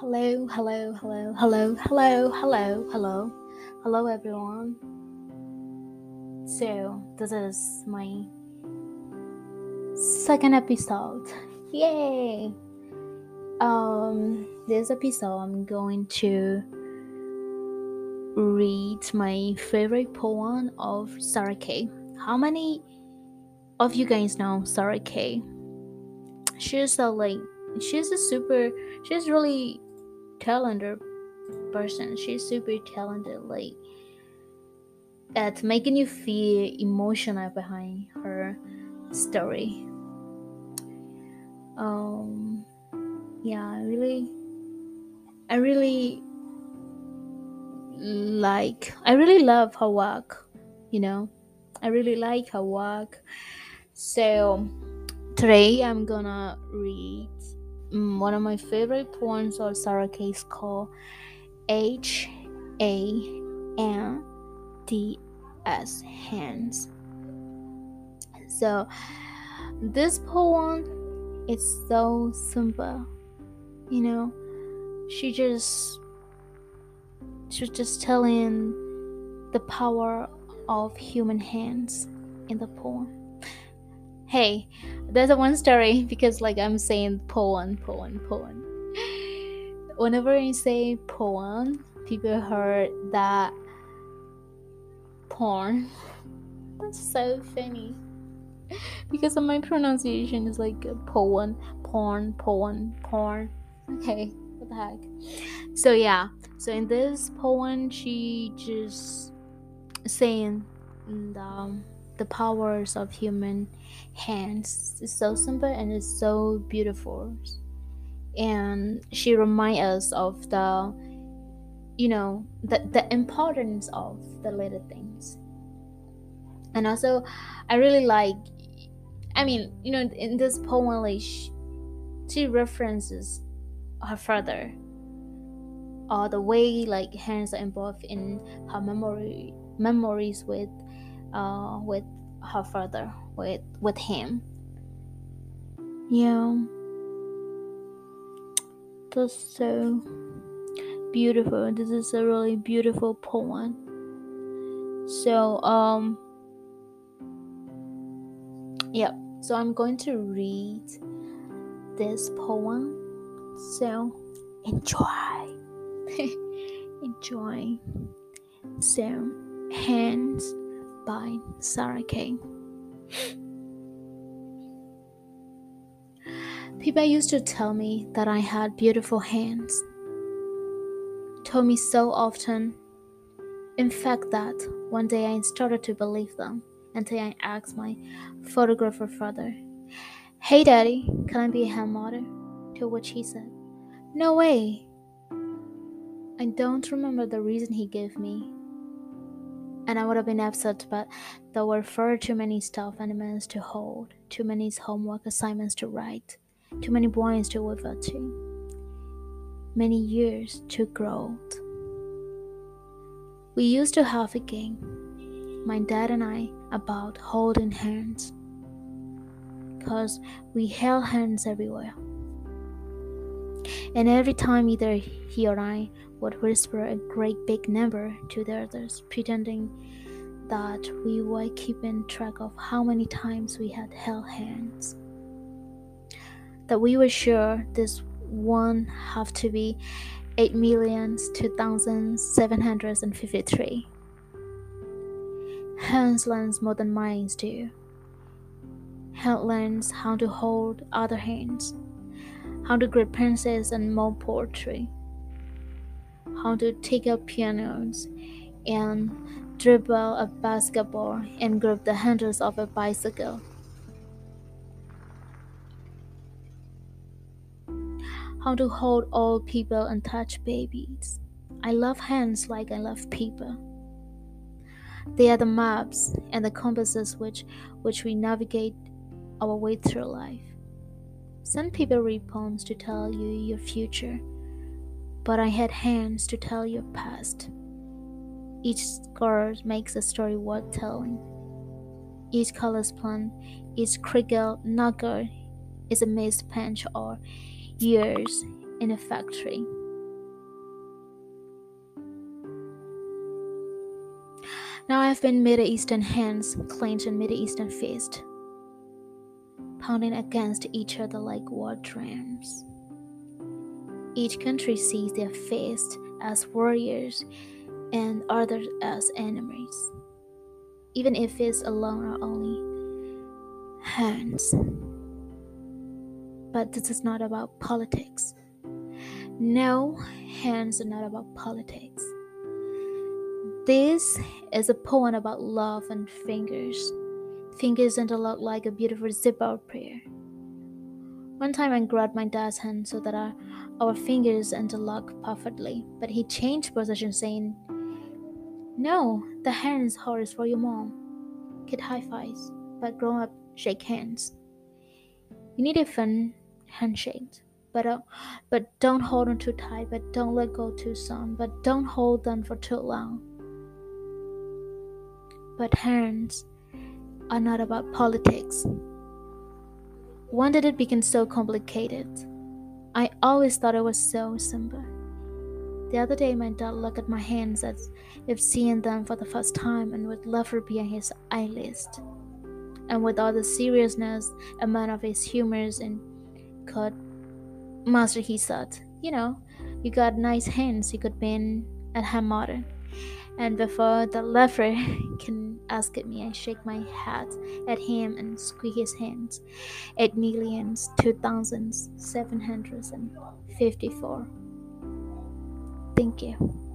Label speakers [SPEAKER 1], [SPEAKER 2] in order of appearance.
[SPEAKER 1] Hello, hello, hello, hello, hello, hello, hello, hello, everyone. So, this is my second episode. Yay! Um, this episode, I'm going to read my favorite poem of Sarah Kay. How many of you guys know Sarah Kay? She's a like, she's a super, she's really talented person. She's super talented, like at making you feel emotional behind her story. Um, yeah, I really, I really like, I really love her work. You know, I really like her work. So today I'm gonna read Mm, one of my favorite poems of Sarah Kay's called H A N D S Hands. So this poem is so simple, you know. She just she's just telling the power of human hands in the poem hey there's a one story because like i'm saying poem poem poem. Whenever i say poem people heard that porn. That's so funny. Because of my pronunciation is like poem porn poem porn. Okay what the heck? So yeah. So in this poem she just saying um, the powers of human hands. It's so simple and it's so beautiful. And she reminds us of the, you know, the, the importance of the little things. And also, I really like, I mean, you know, in this poem, like, she, she references her father or the way like hands are involved in her memory memories with uh, with her father, with with him. Yeah, that's so beautiful. This is a really beautiful poem. So um, yeah. So I'm going to read this poem. So enjoy, enjoy. So hands by Sarah Kay. People used to tell me that I had beautiful hands. Told me so often. In fact, that one day I started to believe them until I asked my photographer father, Hey daddy, can I be a hand model? To which he said, No way. I don't remember the reason he gave me, and I would have been upset, but there were far too many stuffed animals to hold, too many homework assignments to write, too many boys to refer to, many years to grow old. We used to have a game, my dad and I, about holding hands, because we held hands everywhere. And every time either he or I would whisper a great big number to the others, pretending that we were keeping track of how many times we had held hands. That we were sure this one have to be eight millions two thousand seven hundred and fifty-three. Hands learns more than minds do. Hand learns how to hold other hands, how to grip pencils and mold poetry how to take up pianos and dribble a basketball and grip the handles of a bicycle. How to hold old people and touch babies. I love hands like I love people. They are the maps and the compasses which, which we navigate our way through life. Some people read poems to tell you your future but I had hands to tell your past. Each scar makes a story worth telling. Each color's plan, each crinkle nugget is a missed punch or years in a factory. Now I've been Middle Eastern hands clenched in Middle Eastern fist, pounding against each other like war drums. Each country sees their fist as warriors and others as enemies, even if it's alone or only hands. But this is not about politics. No, hands are not about politics. This is a poem about love and fingers. Fingers and a interlock like a beautiful zip-out prayer. One time I grabbed my dad's hand so that our, our fingers interlock perfectly, but he changed position saying, No, the hand is hard for your mom. Kid high fives, but grown up shake hands. You need a fun handshake, but uh, but don't hold on too tight, but don't let go too soon, but don't hold them for too long. But hands are not about politics. When did it become so complicated? I always thought it was so simple. The other day, my dad looked at my hands as if seeing them for the first time and with love behind his eyelids and with all the seriousness a man of his humors and could master he said you know you got nice hands you could be at her mother and before the lover can ask at me i shake my head at him and squeeze his hands. At millions two thousands seven hundreds and fifty-four. Thank you